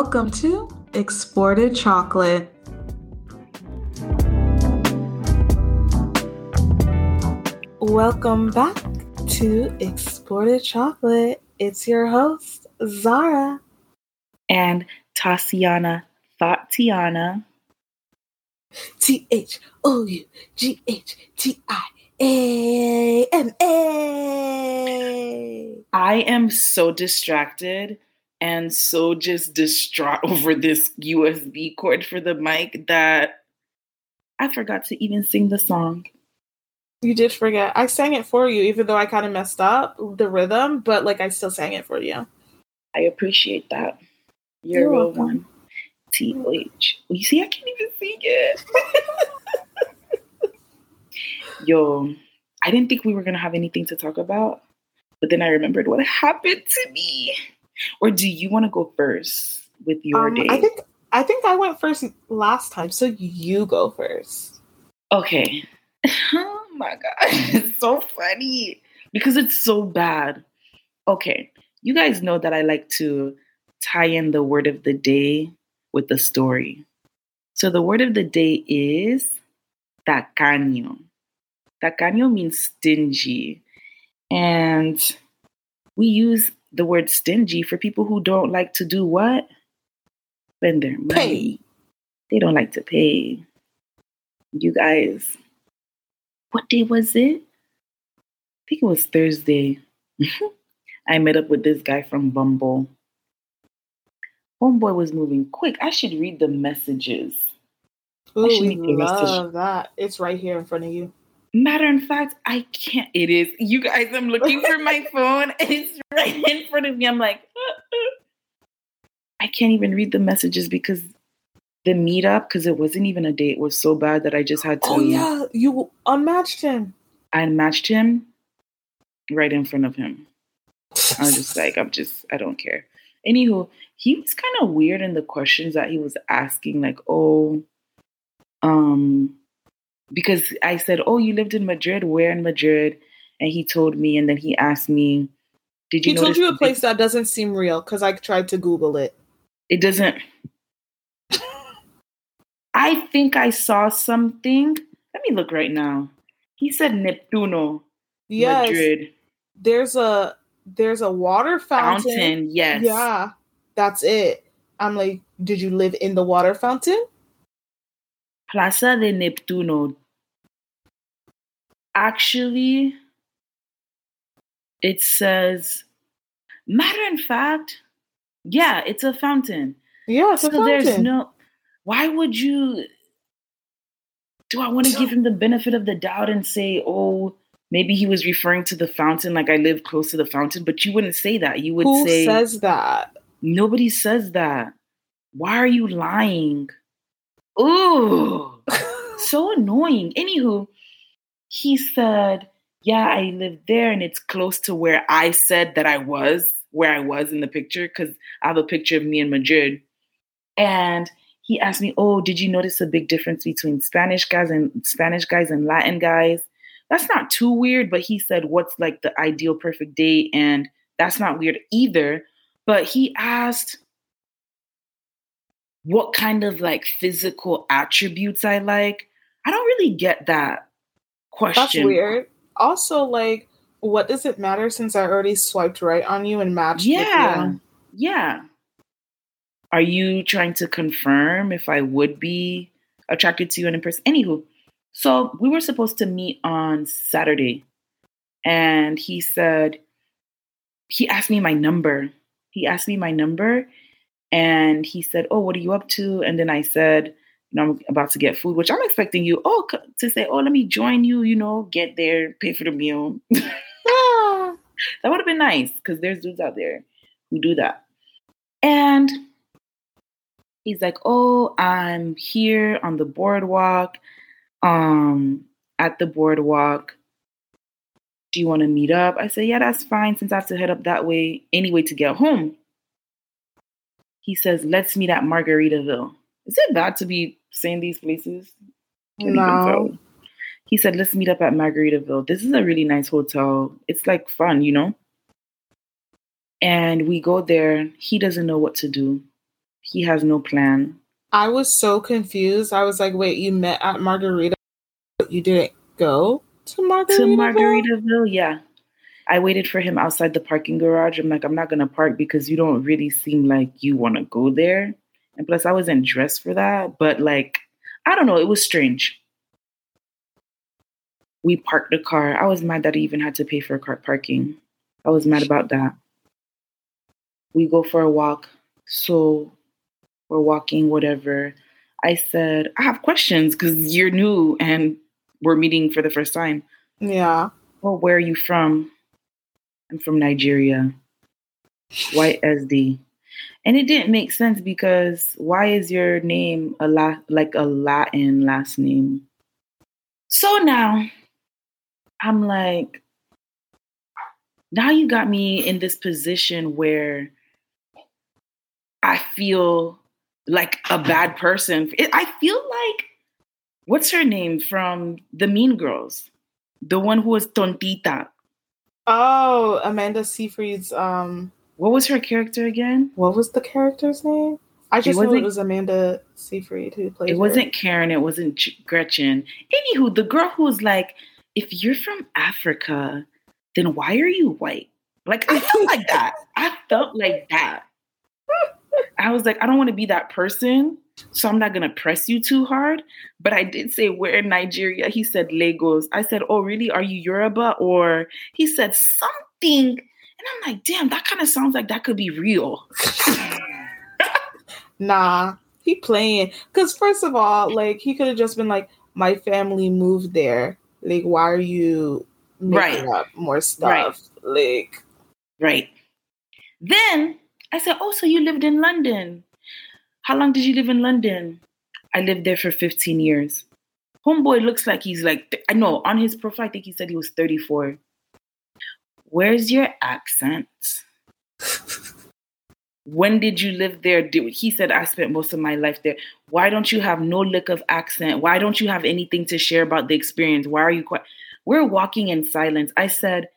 Welcome to Exported Chocolate. Welcome back to Exported Chocolate. It's your host, Zara. And Tatiana Thotiana. T H O U G H T I A N A. I am so distracted and so just distraught over this USB cord for the mic that I forgot to even sing the song. You did forget. I sang it for you, even though I kind of messed up the rhythm, but like I still sang it for you. I appreciate that. You're, You're a real one. T H. You see, I can't even sing it. Yo, I didn't think we were gonna have anything to talk about, but then I remembered what happened to me. Or do you want to go first with your um, day? I think I think I went first last time, so you go first. Okay. Oh my god, it's so funny because it's so bad. Okay, you guys know that I like to tie in the word of the day with the story. So the word of the day is tacaño. Tacaño means stingy. And we use the word stingy for people who don't like to do what? Spend their money. Pay. They don't like to pay. You guys, what day was it? I think it was Thursday. I met up with this guy from Bumble. Homeboy was moving quick. I should read the messages. Ooh, we love that. It's right here in front of you. Matter of fact, I can't. It is. You guys, I'm looking for my phone. It's right in front of me. I'm like, I can't even read the messages because the meetup, because it wasn't even a date, was so bad that I just had to. Oh, yeah. You unmatched him. I unmatched him right in front of him. I was just like, I'm just, I don't care. Anywho, he was kind of weird in the questions that he was asking, like, oh, um, because I said, "Oh, you lived in Madrid. Where in Madrid?" And he told me, and then he asked me, "Did you?" He told you a place that doesn't seem real because I tried to Google it. It doesn't. I think I saw something. Let me look right now. He said Neptuno, yes, Madrid. There's a there's a water fountain. Fountain, yes. Yeah, that's it. I'm like, did you live in the water fountain? Plaza de Neptuno. Actually, it says, matter in fact, yeah, it's a fountain. Yeah, so there's no. Why would you? Do I want to give him the benefit of the doubt and say, oh, maybe he was referring to the fountain, like I live close to the fountain? But you wouldn't say that. You would Who say, says that? Nobody says that. Why are you lying? Oh, so annoying. Anywho, he said, Yeah, I live there and it's close to where I said that I was, where I was in the picture, because I have a picture of me in Madrid. And he asked me, Oh, did you notice a big difference between Spanish guys and Spanish guys and Latin guys? That's not too weird, but he said, What's like the ideal perfect date? And that's not weird either. But he asked, what kind of like physical attributes I like. I don't really get that question. That's weird. Also, like, what does it matter since I already swiped right on you and matched? Yeah, yeah. Are you trying to confirm if I would be attracted to you in person? Anywho, so we were supposed to meet on Saturday, and he said he asked me my number. He asked me my number, and he said, "Oh, what are you up to?" And then I said, "You know, I'm about to get food, which I'm expecting you, oh, to say, oh, let me join you. You know, get there, pay for the meal." ah, that would have been nice because there's dudes out there who do that. And he's like, "Oh, I'm here on the boardwalk. Um, at the boardwalk." Do you want to meet up? I said, yeah, that's fine since I have to head up that way anyway to get home he says, let's meet at Margaritaville. Is it bad to be saying these places? No. He said, let's meet up at Margaritaville. This is a really nice hotel. It's like fun, you know? And we go there. He doesn't know what to do. He has no plan. I was so confused. I was like, wait, you met at Margarita, but you didn't go to Margaritaville? To Margaritaville, yeah. I waited for him outside the parking garage. I'm like, I'm not gonna park because you don't really seem like you want to go there. And plus, I wasn't dressed for that. But like, I don't know. It was strange. We parked the car. I was mad that I even had to pay for car parking. I was mad about that. We go for a walk. So we're walking, whatever. I said, I have questions because you're new and we're meeting for the first time. Yeah. Well, where are you from? I'm from Nigeria. White SD. And it didn't make sense because why is your name a la- like a Latin last name? So now I'm like, now you got me in this position where I feel like a bad person. I feel like, what's her name from the Mean Girls? The one who was Tontita. Oh, Amanda Seyfried's um what was her character again? What was the character's name? I just know it was Amanda Seyfried who played. It her. wasn't Karen. It wasn't Gretchen. Anywho, the girl who was like, "If you're from Africa, then why are you white?" Like I felt like that. I felt like that. I was like, I don't want to be that person, so I'm not gonna press you too hard. But I did say we're in Nigeria. He said Lagos. I said, Oh, really? Are you Yoruba? Or he said something and I'm like, damn, that kind of sounds like that could be real. nah, he playing. Cause first of all, like he could have just been like, my family moved there. Like, why are you making right. up more stuff? Right. Like, right. Then I said, oh, so you lived in London. How long did you live in London? I lived there for 15 years. Homeboy looks like he's like, I know on his profile, I think he said he was 34. Where's your accent? when did you live there? He said, I spent most of my life there. Why don't you have no lick of accent? Why don't you have anything to share about the experience? Why are you quiet? We're walking in silence. I said,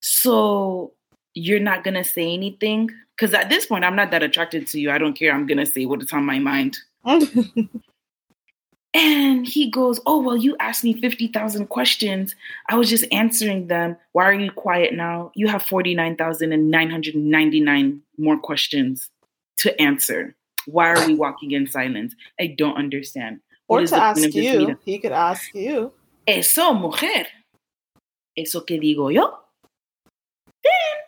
So you're not going to say anything? Because at this point, I'm not that attracted to you. I don't care. I'm going to say what's on my mind. And he goes, Oh, well, you asked me 50,000 questions. I was just answering them. Why are you quiet now? You have 49,999 more questions to answer. Why are we walking in silence? I don't understand. Or to ask you. He could ask you. Eso, mujer. Eso que digo yo. Then,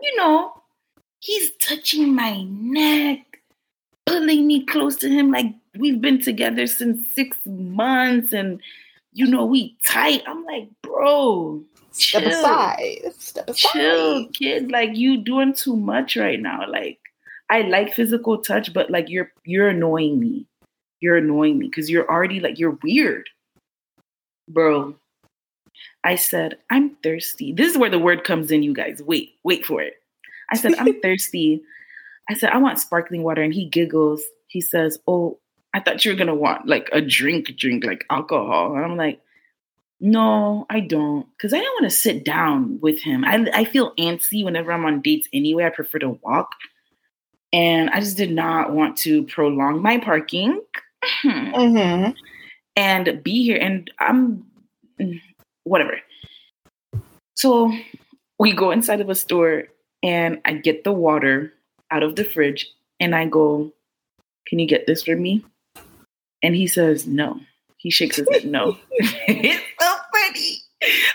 you know, he's touching my neck, pulling me close to him like we've been together since six months and you know we tight. I'm like, bro, step aside. Step aside. Chill, kid. Like you doing too much right now. Like I like physical touch, but like you're you're annoying me. You're annoying me because you're already like you're weird. Bro. I said, I'm thirsty. This is where the word comes in, you guys. Wait, wait for it. I said, I'm thirsty. I said, I want sparkling water. And he giggles. He says, Oh, I thought you were gonna want like a drink, drink like alcohol. And I'm like, no, I don't, because I don't want to sit down with him. I I feel antsy whenever I'm on dates anyway. I prefer to walk, and I just did not want to prolong my parking mm-hmm. and be here. And I'm whatever. So we go inside of a store, and I get the water out of the fridge, and I go, "Can you get this for me?" And he says, no. He shakes his head, no. it's so funny.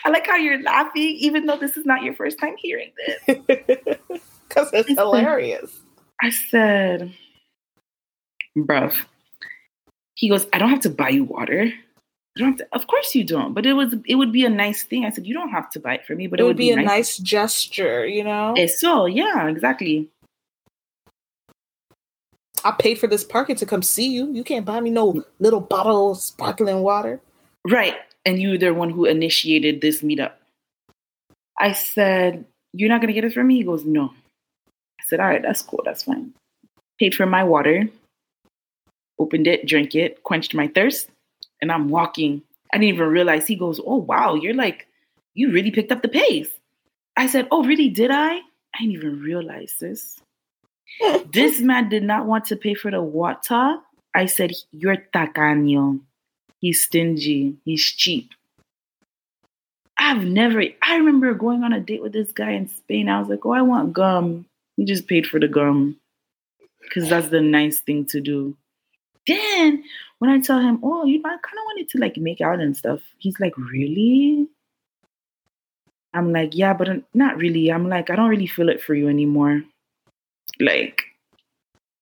I like how you're laughing, even though this is not your first time hearing this. Because it's I hilarious. Said, I said, bruv. He goes, I don't have to buy you water. To, of course you don't, but it was it would be a nice thing. I said you don't have to buy it for me, but it, it would, would be, be, a nice. nice gesture, you know. It's so yeah, exactly. I paid for this parking to come see you. You can't buy me no little bottle of sparkling water. Right. And you were the one who initiated this meetup. I said, You're not going to get it from me? He goes, No. I said, All right, that's cool. That's fine. Paid for my water, opened it, drank it, quenched my thirst, and I'm walking. I didn't even realize. He goes, Oh, wow, you're like, you really picked up the pace. I said, Oh, really? Did I? I didn't even realize this. this man did not want to pay for the water. I said, You're tacaño. He's stingy. He's cheap. I've never, I remember going on a date with this guy in Spain. I was like, Oh, I want gum. He just paid for the gum because that's the nice thing to do. Then when I tell him, Oh, you know, I kind of wanted to like make out and stuff, he's like, Really? I'm like, Yeah, but uh, not really. I'm like, I don't really feel it for you anymore. Like,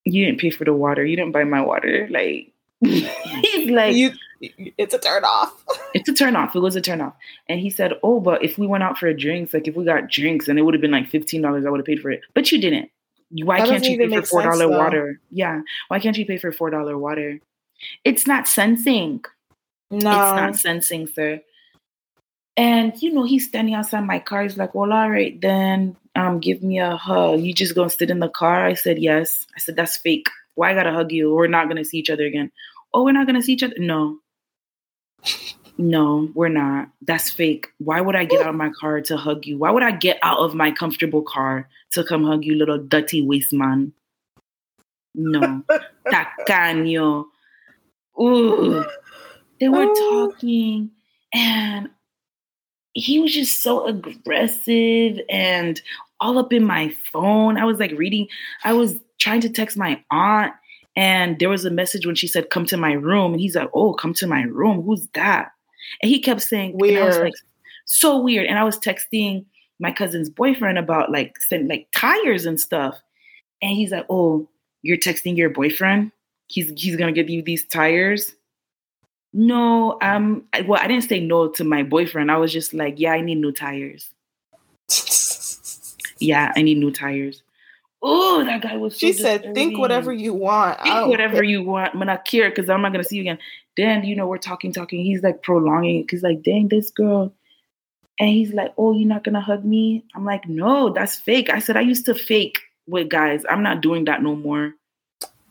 you didn't pay for the water. You didn't buy my water. Like, he's like, you, it's a turn off. it's a turn off. It was a turn off. And he said, oh, but if we went out for a drinks, like if we got drinks and it would have been like $15, I would have paid for it. But you didn't. Why that can't you pay for $4 sense, water? Yeah. Why can't you pay for $4 water? It's not sensing. No. It's not sensing, sir. And you know, he's standing outside my car. He's like, Well, all right, then um, give me a hug. You just gonna sit in the car? I said, Yes. I said, That's fake. Why I gotta hug you? We're not gonna see each other again. Oh, we're not gonna see each other? No. No, we're not. That's fake. Why would I get out of my car to hug you? Why would I get out of my comfortable car to come hug you, little dirty waste man? No. Tacaño. Ooh. They were oh. talking and he was just so aggressive and all up in my phone. I was like reading, I was trying to text my aunt, and there was a message when she said, Come to my room. And he's like, Oh, come to my room. Who's that? And he kept saying, Weird. I was like, So weird. And I was texting my cousin's boyfriend about like sending like tires and stuff. And he's like, Oh, you're texting your boyfriend? He's he's gonna give you these tires. No, um, well, I didn't say no to my boyfriend. I was just like, yeah, I need new tires. yeah, I need new tires. Oh, that guy was. So she said, "Think whatever you want. Think whatever you want. I'm not care because I'm not gonna see you again." Then you know we're talking, talking. He's like prolonging because like, dang, this girl. And he's like, "Oh, you're not gonna hug me?" I'm like, "No, that's fake." I said I used to fake with guys. I'm not doing that no more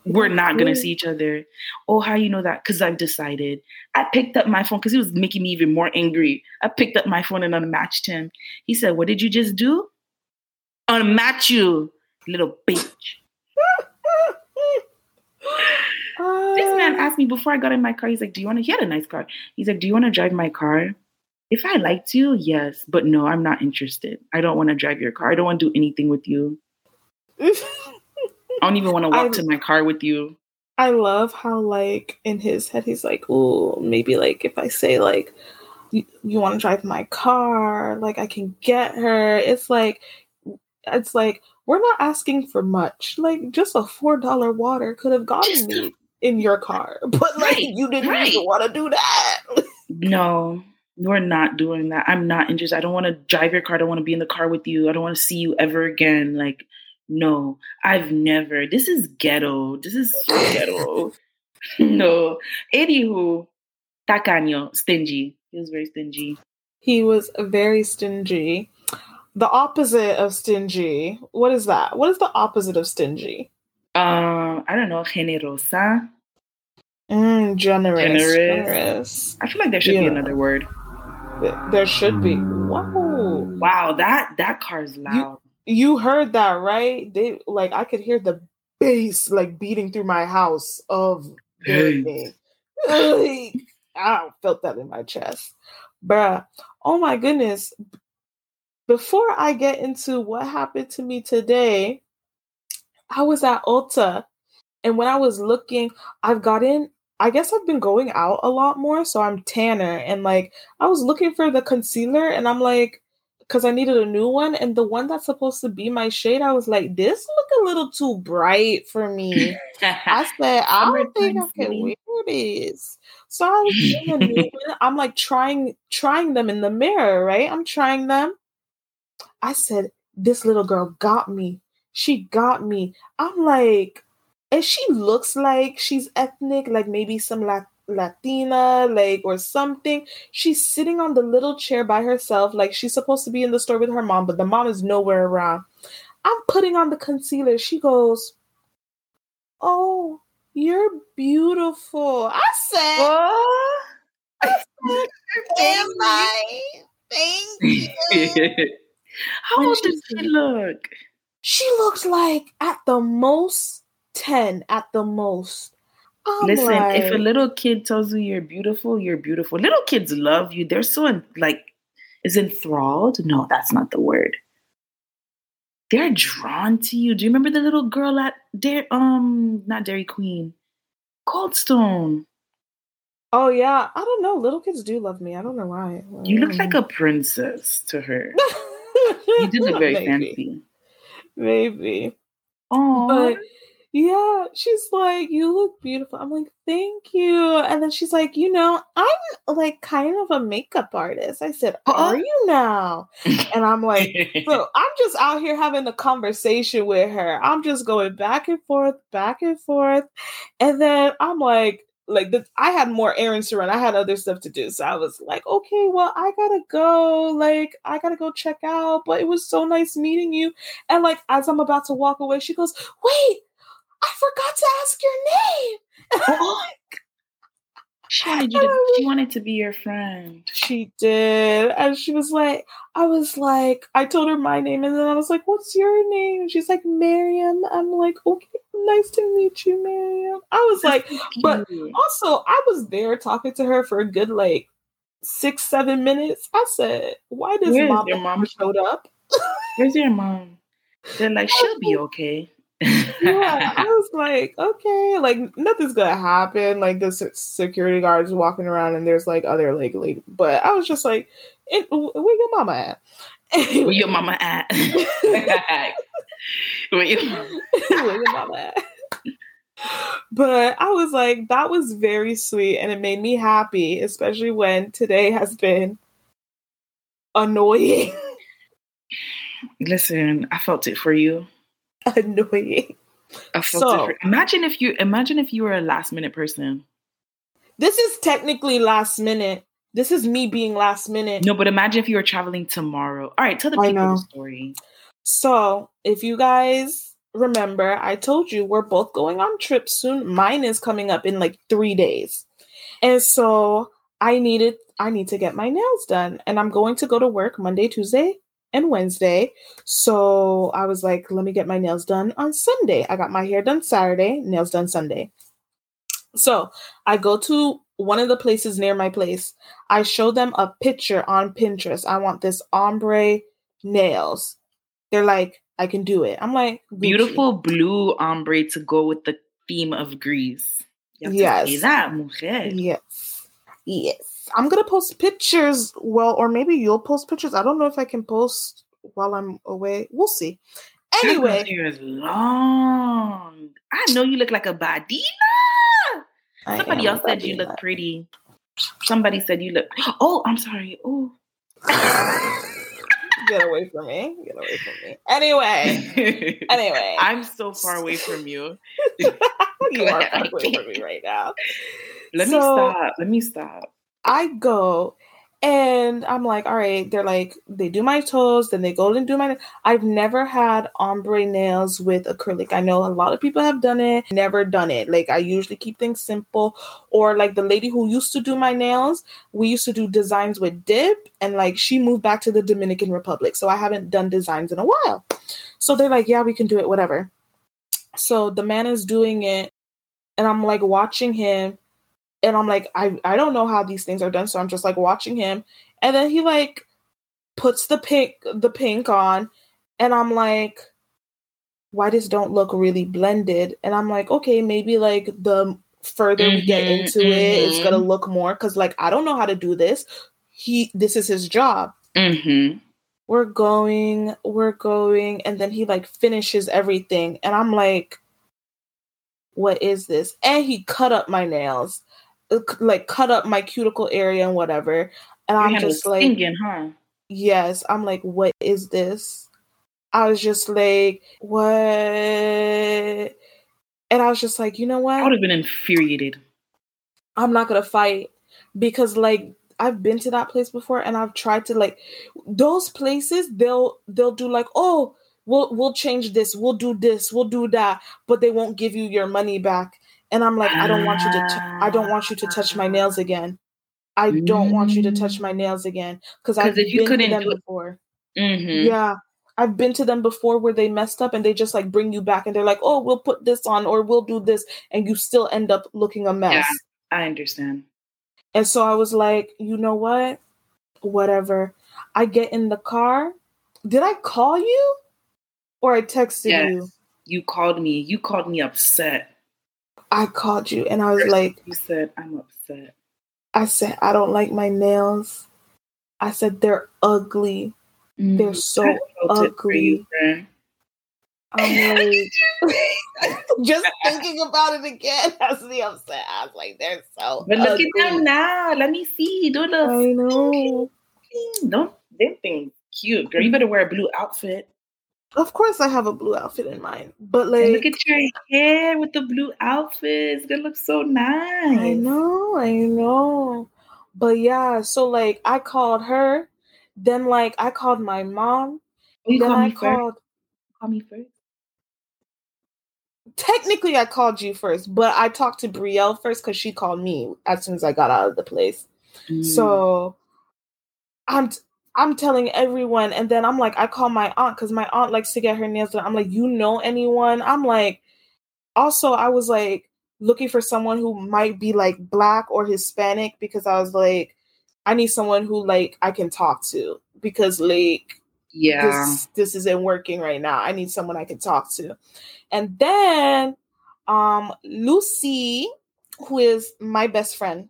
we're not gonna see each other. Oh, how you know that? Because I've decided. I picked up my phone because he was making me even more angry. I picked up my phone and unmatched him. He said, What did you just do? Unmatch you, little bitch. this man asked me before I got in my car, he's like, Do you want to? He had a nice car. He's like, Do you want to drive my car? If I liked you, yes, but no, I'm not interested. I don't want to drive your car. I don't want to do anything with you. I don't even want to walk I, to my car with you. I love how like in his head he's like, oh, maybe like if I say like you, you want to drive my car, like I can get her. It's like it's like we're not asking for much. Like just a four dollar water could have gotten just me in your car, but like right, you didn't right. even want to do that. no, we're not doing that. I'm not interested. I don't want to drive your car. I don't want to be in the car with you. I don't want to see you ever again. Like no, I've never. This is ghetto. This is so ghetto. no. Anywho, tacaño, stingy. He was very stingy. He was very stingy. The opposite of stingy. What is that? What is the opposite of stingy? Uh, I don't know. Generosa. Mm, generous. generous. Generous. I feel like there should yeah. be another word. There should be. Wow. Wow, that that car's loud. You, you heard that, right? They like I could hear the bass like beating through my house of hey. I felt that in my chest. Bruh. Oh my goodness. Before I get into what happened to me today, I was at Ulta. And when I was looking, I've gotten I guess I've been going out a lot more, so I'm tanner. And like I was looking for the concealer and I'm like, because I needed a new one. And the one that's supposed to be my shade, I was like, this look a little too bright for me. I said, I don't think I can wear this. So I was getting a new one. I'm like trying trying them in the mirror, right? I'm trying them. I said, this little girl got me. She got me. I'm like, and she looks like she's ethnic, like maybe some like Latina, like, or something. She's sitting on the little chair by herself, like she's supposed to be in the store with her mom, but the mom is nowhere around. I'm putting on the concealer. She goes, Oh, you're beautiful. I said, oh. I said oh Am I? Thank you. How old does she look? She looks like at the most 10, at the most. I'm Listen, like, if a little kid tells you you're beautiful, you're beautiful. Little kids love you. They're so like is enthralled. No, that's not the word. They're drawn to you. Do you remember the little girl at Dairy um not Dairy Queen? Coldstone. oh yeah, I don't know. Little kids do love me. I don't know why. You look like a princess to her. You did look very Maybe. fancy. Maybe. Oh, But yeah, she's like, You look beautiful. I'm like, Thank you. And then she's like, You know, I'm like kind of a makeup artist. I said. Are uh-huh. you now? And I'm like, So I'm just out here having a conversation with her. I'm just going back and forth, back and forth. And then I'm like, like the, I had more errands to run. I had other stuff to do. So I was like, okay, well, I gotta go. Like, I gotta go check out. But it was so nice meeting you. And like as I'm about to walk away, she goes, Wait, I forgot to ask your name. And I'm Oh. like, she wanted you to oh, she wanted to be your friend. She did. And she was like, I was like, I told her my name, and then I was like, What's your name? She's like, Miriam. I'm like, Okay, nice to meet you, Miriam. I was like, but- also, I was there talking to her for a good like six, seven minutes. I said, Why does Where's mom your mom? showed up? Where's your mom? They're like, she'll be okay. Yeah, I was like, okay, like nothing's gonna happen. Like the se- security guards walking around, and there's like other like like. But I was just like, "Eh, where your mama at? Where your mama at? Where your mama? Where your mama at? But I was like, that was very sweet, and it made me happy, especially when today has been annoying, Listen, I felt it for you. annoying. So- it for Imagine if you imagine if you were a last minute person. This is technically last minute. This is me being last minute. No, but imagine if you were traveling tomorrow. All right, tell the people the story. So, if you guys remember, I told you we're both going on trips soon. Mine is coming up in like three days. And so I needed I need to get my nails done. And I'm going to go to work Monday, Tuesday, and Wednesday. So I was like, let me get my nails done on Sunday. I got my hair done Saturday, nails done Sunday. So I go to one of the places near my place. I show them a picture on Pinterest. I want this ombre nails. They're like, I can do it. I'm like, Gucci. Beautiful blue ombre to go with the theme of Greece. You have to Yes. that, mujer. Yes. Yes. I'm gonna post pictures. Well, or maybe you'll post pictures. I don't know if I can post while I'm away. We'll see. Anyway, hair is long. I know you look like a badina. Somebody else said you look pretty. Somebody said you look. Oh, I'm sorry. Oh. Get away from me. Get away from me. Anyway. Anyway. I'm so far away from you. you are far away from me right now. Let me stop. Let me stop. I go and I'm like, all right, they're like, they do my toes, then they go and do my. I've never had ombre nails with acrylic. I know a lot of people have done it, never done it. Like, I usually keep things simple. Or, like, the lady who used to do my nails, we used to do designs with dip, and like, she moved back to the Dominican Republic. So I haven't done designs in a while. So they're like, yeah, we can do it, whatever. So the man is doing it, and I'm like watching him and I'm like, I, I don't know how these things are done. So I'm just like watching him. And then he like puts the pink the pink on and I'm like, why does don't look really blended? And I'm like, okay, maybe like the further we get Mhm, into it, it's gonna look more because like I don't know how to do this. He this is his job. Mm-hmm. We're going, we're going, and then he like finishes everything, and I'm like, what is this? And he cut up my nails, Uh, like cut up my cuticle area and whatever. And I'm just like, singing, huh? yes, I'm like, what is this? I was just like, what? And I was just like, you know what? I would have been infuriated. I'm not gonna fight because like I've been to that place before and I've tried to like those places they'll they'll do like oh we'll we'll change this we'll do this we'll do that but they won't give you your money back and I'm like I don't want you to I don't want you to touch my nails again I don't want you to touch my nails again because I've 'Cause if you been to couldn't them do it- before Mm-hmm. yeah I've been to them before where they messed up and they just like bring you back and they're like, oh, we'll put this on or we'll do this. And you still end up looking a mess. Yeah, I understand. And so I was like, you know what? Whatever. I get in the car. Did I call you or I texted yes, you? You called me. You called me upset. I called you and I was First like, You said, I'm upset. I said, I don't like my nails. I said, they're ugly. Mm, they're so ugly. You, I'm like, just thinking about it again has me upset. I was like, they're so. But look ugly. at them now. Let me see. Do the. I know. Don't them things cute, girl. You better wear a blue outfit. Of course, I have a blue outfit in mind, but like, look at your hair with the blue outfit. It's gonna look so nice. I know, I know, but yeah. So like, I called her, then like I called my mom. Oh, then I called. First? Call me first. Technically, I called you first, but I talked to Brielle first because she called me as soon as I got out of the place. Mm. So I'm t- I'm telling everyone, and then I'm like, I call my aunt because my aunt likes to get her nails done. I'm like, you know anyone? I'm like, also, I was like looking for someone who might be like black or Hispanic because I was like, I need someone who like I can talk to because like yeah this, this isn't working right now. I need someone I can talk to. And then um Lucy, who is my best friend.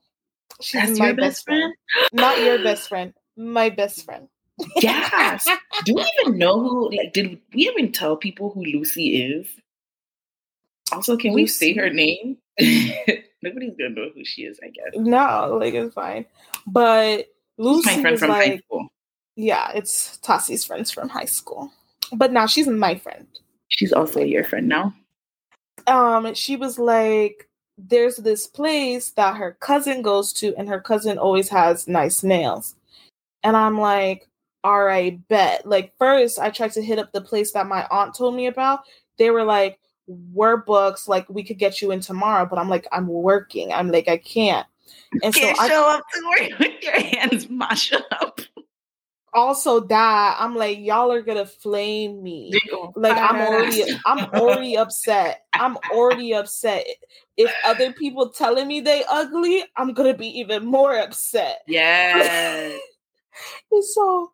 She's That's my best friend? friend. Not your best friend my best friend. yes. Do we even know who? Like, did we even tell people who Lucy is? Also, can Lucy. we say her name? Nobody's gonna know who she is. I guess. No, like it's fine. But Lucy my friend from like, high school. Yeah, it's Tassi's friends from high school. But now she's my friend. She's also your friend now. Um, she was like, there's this place that her cousin goes to, and her cousin always has nice nails. And I'm like, all right, bet. Like, first, I tried to hit up the place that my aunt told me about. They were like, we're books, like, we could get you in tomorrow. But I'm like, I'm working. I'm like, I can't. And can't so show I, up to work with your hands mashed up. Also, that I'm like, y'all are gonna flame me. Like, I'm already, I'm already upset. I'm already upset. If other people telling me they ugly, I'm gonna be even more upset. Yeah. And so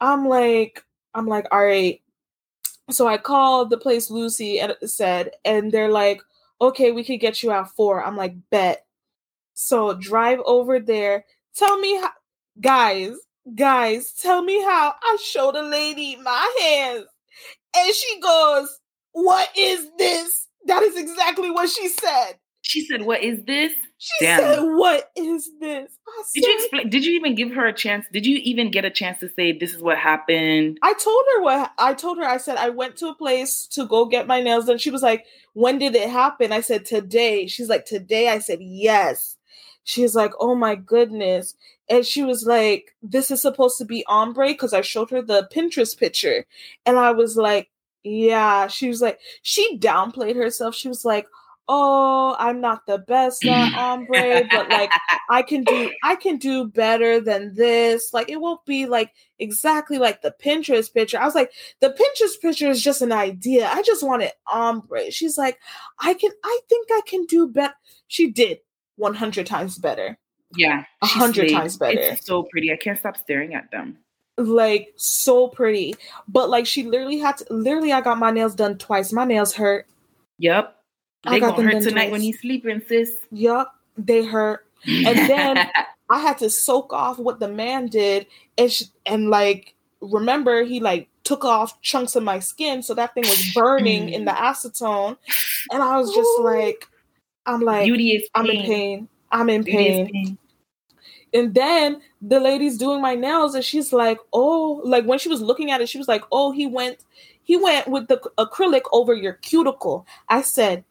I'm like, I'm like, all right. So I called the place Lucy and said, and they're like, okay, we could get you out four. I'm like, bet. So drive over there. Tell me how, guys, guys, tell me how I showed a lady my hands. And she goes, What is this? That is exactly what she said. She said, What is this? She Damn. said, "What is this?" did you explain? Did you even give her a chance? Did you even get a chance to say, "This is what happened"? I told her what I told her. I said I went to a place to go get my nails done. She was like, "When did it happen?" I said, "Today." She's like, "Today." I said, "Yes." She's like, "Oh my goodness!" And she was like, "This is supposed to be ombre," because I showed her the Pinterest picture, and I was like, "Yeah." She was like, she downplayed herself. She was like oh i'm not the best at ombre but like i can do i can do better than this. Like it won't be like exactly like the pinterest picture. I was like the pinterest picture is just an idea. I just want it ombre. She's like i can i think i can do better she did 100 times better. Yeah 100 times better. It's so pretty. I can't stop staring at them. Like so pretty. But like she literally had to literally i got my nails done twice. My nails hurt. Yep they gonna hurt tonight twice. when you sleeping, sis. Yup, they hurt. And then I had to soak off what the man did, and sh- and like remember he like took off chunks of my skin, so that thing was burning in the mm. acetone, and I was just Ooh. like, I'm like, Beauty is I'm in pain. I'm in pain. pain. And then the lady's doing my nails, and she's like, "Oh, like when she was looking at it, she was like, "Oh, he went, he went with the acrylic over your cuticle." I said,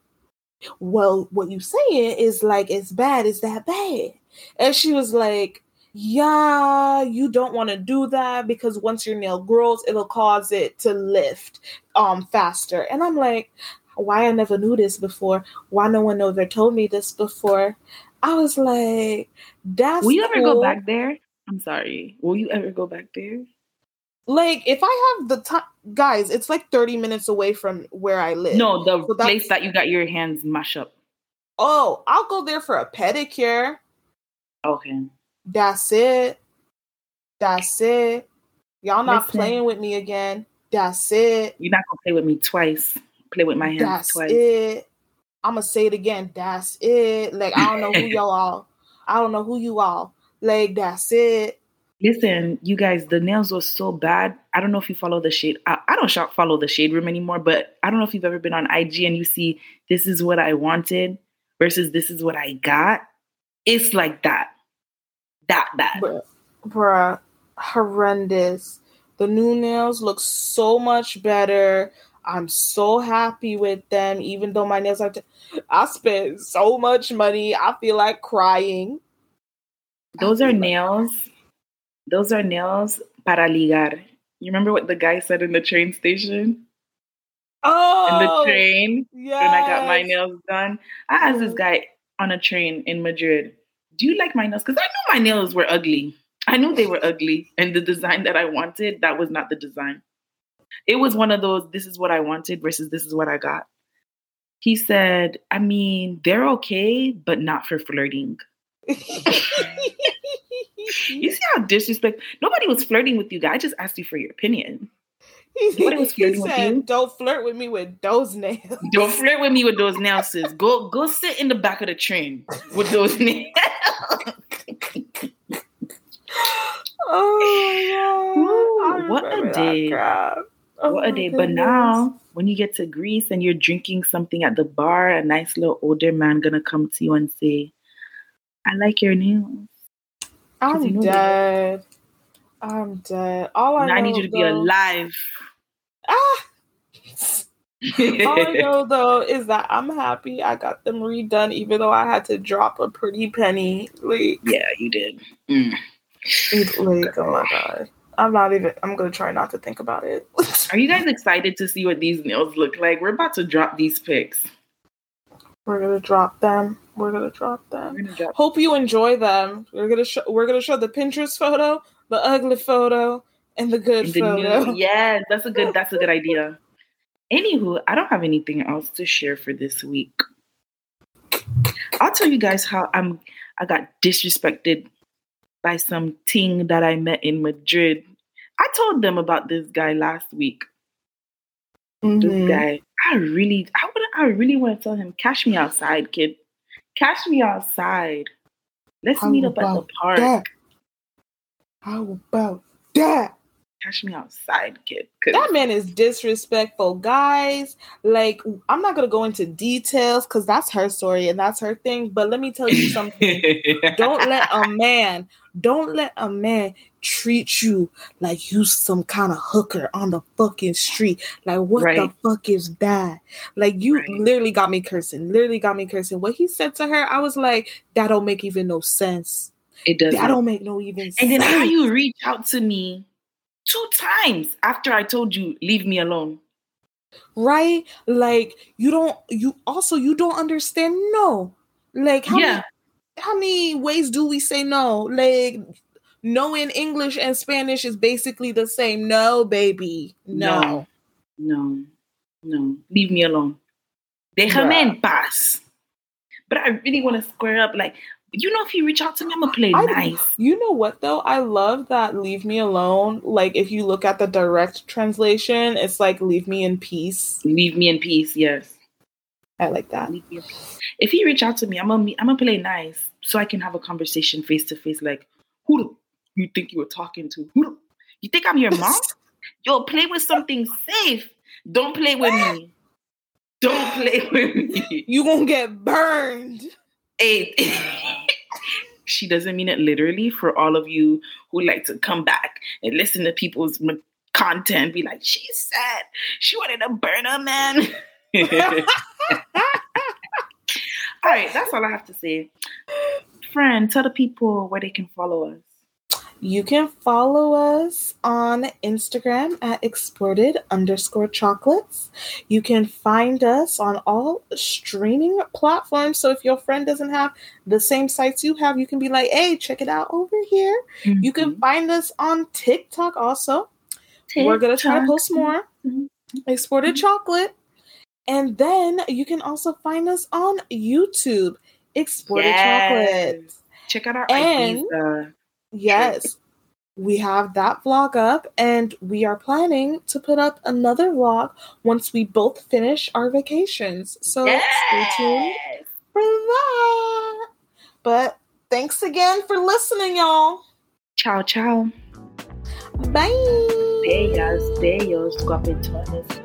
well, what you saying is like it's bad, it's that bad. And she was like, yeah, you don't want to do that because once your nail grows, it'll cause it to lift um faster. And I'm like, why I never knew this before? Why no one ever told me this before? I was like, that's Will you ever cool. go back there? I'm sorry. Will you ever go back there? Like if I have the time guys, it's like 30 minutes away from where I live. No, the So place that you got your hands mash up. Oh, I'll go there for a pedicure. Okay. That's it. That's it. Y'all not Listen. playing with me again. That's it. You're not gonna play with me twice. Play with my hands That's twice. it. I'm gonna say it again. That's it. Like I don't know who y'all are. I don't know who you all. Like that's it. Listen, you guys, the nails were so bad. I don't know if you follow the shade. I, I don't shop follow the shade room anymore, but I don't know if you've ever been on IG and you see this is what I wanted versus this is what I got. It's like that. That bad. Bruh, bruh, horrendous. The new nails look so much better. I'm so happy with them, even though my nails are. T- I spent so much money. I feel like crying. Those are nails. Those are nails para ligar. You remember what the guy said in the train station? Oh, In the train yes. when I got my nails done. I asked this Mhm. guy on a train in Madrid, "Do you like my nails?" Because I knew my nails were ugly. I knew they were ugly, and the design that I wanted that was not the design. It was one of those. This is what I wanted versus this is what I got. He said, "I mean, they're okay, but not for flirting." You see how disrespect? Nobody was flirting with you, guy. I just asked you for your opinion. Nobody was he flirting with said, you. "Don't flirt with me with those nails." Don't flirt with me with those nails, sis. Go go sit in the back of the train with those nails. Oh! Ooh, what a day. Oh what a day. But now when you get to Greece and you're drinking something at the bar, a nice little older man gonna come to you and say, I like your nails. I'm dead. I'm dead. All I I need you to be alive. Ah! All I know though is that I'm happy I got them redone, even though I had to drop a pretty penny. Like, yeah, you did. Mm. like oh my god. I'm not even. I'm gonna try not to think about it. Are you guys excited to see what these nails look like? We're about to drop these pics. We're gonna drop them. We're gonna drop them. Gonna drop Hope you enjoy them. We're gonna show. We're gonna show the Pinterest photo, the ugly photo, and the good the photo. new, yes, that's a good that's a good idea. Anywho, I don't have anything else to share for this week. I'll tell you guys how I'm I got disrespected by some ting that I met in Madrid. I told them about this guy last week. This Mhm. guy, I really I I really want to tell him, cash me outside, kid. Cash me outside. Let's How meet up at the park. that? How about that? Cash me outside, kid. That man is disrespectful, guys. Like, I'm not gonna go into details because that's her story and that's her thing. But let me tell you something. don't let a man, don't let a man treat you like you some kind of hooker on the fucking street. Like, what the fuck is that? Like, you Right. literally got me cursing. Literally got me cursing. What he said to her, I was like, that don't make even no sense. it does. That don't make no even sense. And then how you reach out to me two times after I told you leave me alone. right? Like you don't you also you don't understand no. Like how Yeah. many how many ways do we say no? Like no in English and Spanish is basically the same. No, baby. No. No, no, leave me alone. Déjame en paz. But I really want to square up. Like, you know, if you reach out to me, I'm gonna play I- nice. You know what though? I love that leave me alone. Like if you look at the direct translation, it's like leave me in peace. Leave me in peace. Yes, I like that. leave me in peace. If you reach out to me, I'm gonna I'm gonna play nice so I can have a conversation face to face. Like, who do you think you were talking to? Who do- you think I'm your mom? Yo, play with something safe. Don't play with me. Don't play with me. You gonna get burned. Hey, she doesn't mean it literally for all of you who like to come back and listen to people's content. Be like, she said she wanted to burn a man. All right, that's all I have to say. Friend, tell the people where they can follow us. You can follow us on Instagram at exported underscore chocolates. You can find us on all streaming platforms. So if your friend doesn't have the same sites you have, you can be like, hey, check it out over here. You can Mhm. find us on TikTok also. We're gonna try to post more. Exported chocolate. And then you can also find us on YouTube. Exported Yes. chocolate. Check out our And- Ibiza. Yes. We have that vlog up and we are planning to put up another vlog once we both finish our vacations. So stay tuned for that. But thanks again for listening, y'all. Ciao, ciao. Bye. Bellas, bellos, guapetones.